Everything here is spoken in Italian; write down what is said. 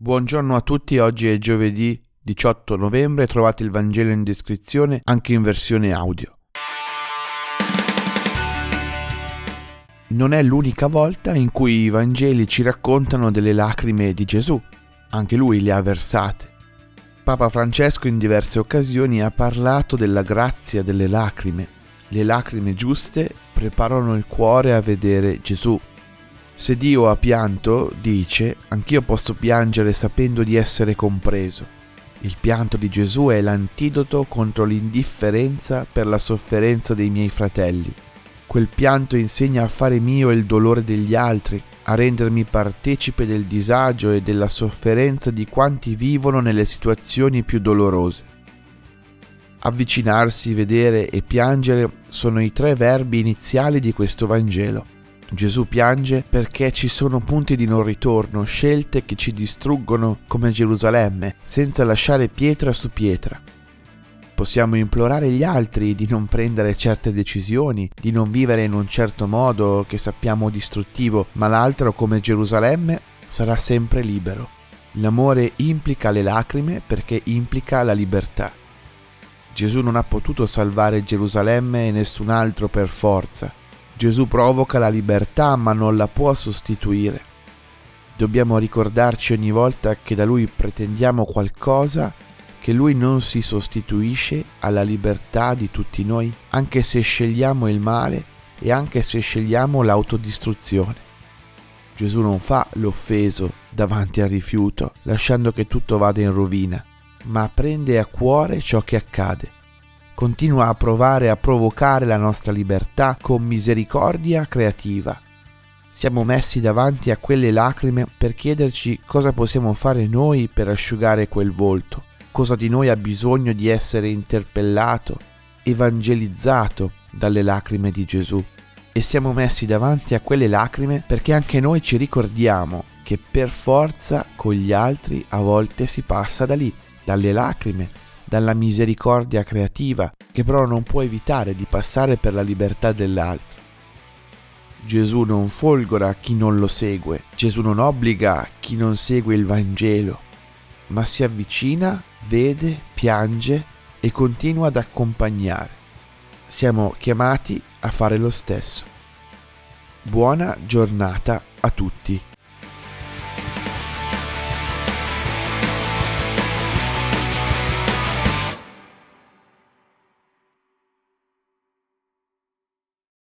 Buongiorno a tutti, oggi è giovedì 18 novembre, trovate il Vangelo in descrizione anche in versione audio. Non è l'unica volta in cui i Vangeli ci raccontano delle lacrime di Gesù, anche lui le ha versate. Papa Francesco in diverse occasioni ha parlato della grazia delle lacrime. Le lacrime giuste preparano il cuore a vedere Gesù, se Dio ha pianto, dice, anch'io posso piangere sapendo di essere compreso. Il pianto di Gesù è l'antidoto contro l'indifferenza per la sofferenza dei miei fratelli. Quel pianto insegna a fare mio il dolore degli altri, a rendermi partecipe del disagio e della sofferenza di quanti vivono nelle situazioni più dolorose. Avvicinarsi, vedere e piangere sono i tre verbi iniziali di questo Vangelo. Gesù piange perché ci sono punti di non ritorno, scelte che ci distruggono come Gerusalemme, senza lasciare pietra su pietra. Possiamo implorare gli altri di non prendere certe decisioni, di non vivere in un certo modo che sappiamo distruttivo, ma l'altro, come Gerusalemme, sarà sempre libero. L'amore implica le lacrime perché implica la libertà. Gesù non ha potuto salvare Gerusalemme e nessun altro per forza, Gesù provoca la libertà ma non la può sostituire. Dobbiamo ricordarci ogni volta che da Lui pretendiamo qualcosa che Lui non si sostituisce alla libertà di tutti noi, anche se scegliamo il male e anche se scegliamo l'autodistruzione. Gesù non fa l'offeso davanti al rifiuto, lasciando che tutto vada in rovina, ma prende a cuore ciò che accade continua a provare a provocare la nostra libertà con misericordia creativa. Siamo messi davanti a quelle lacrime per chiederci cosa possiamo fare noi per asciugare quel volto, cosa di noi ha bisogno di essere interpellato, evangelizzato dalle lacrime di Gesù. E siamo messi davanti a quelle lacrime perché anche noi ci ricordiamo che per forza con gli altri a volte si passa da lì, dalle lacrime, dalla misericordia creativa, che però non può evitare di passare per la libertà dell'altro. Gesù non folgora chi non lo segue, Gesù non obbliga chi non segue il Vangelo, ma si avvicina, vede, piange e continua ad accompagnare. Siamo chiamati a fare lo stesso. Buona giornata a tutti.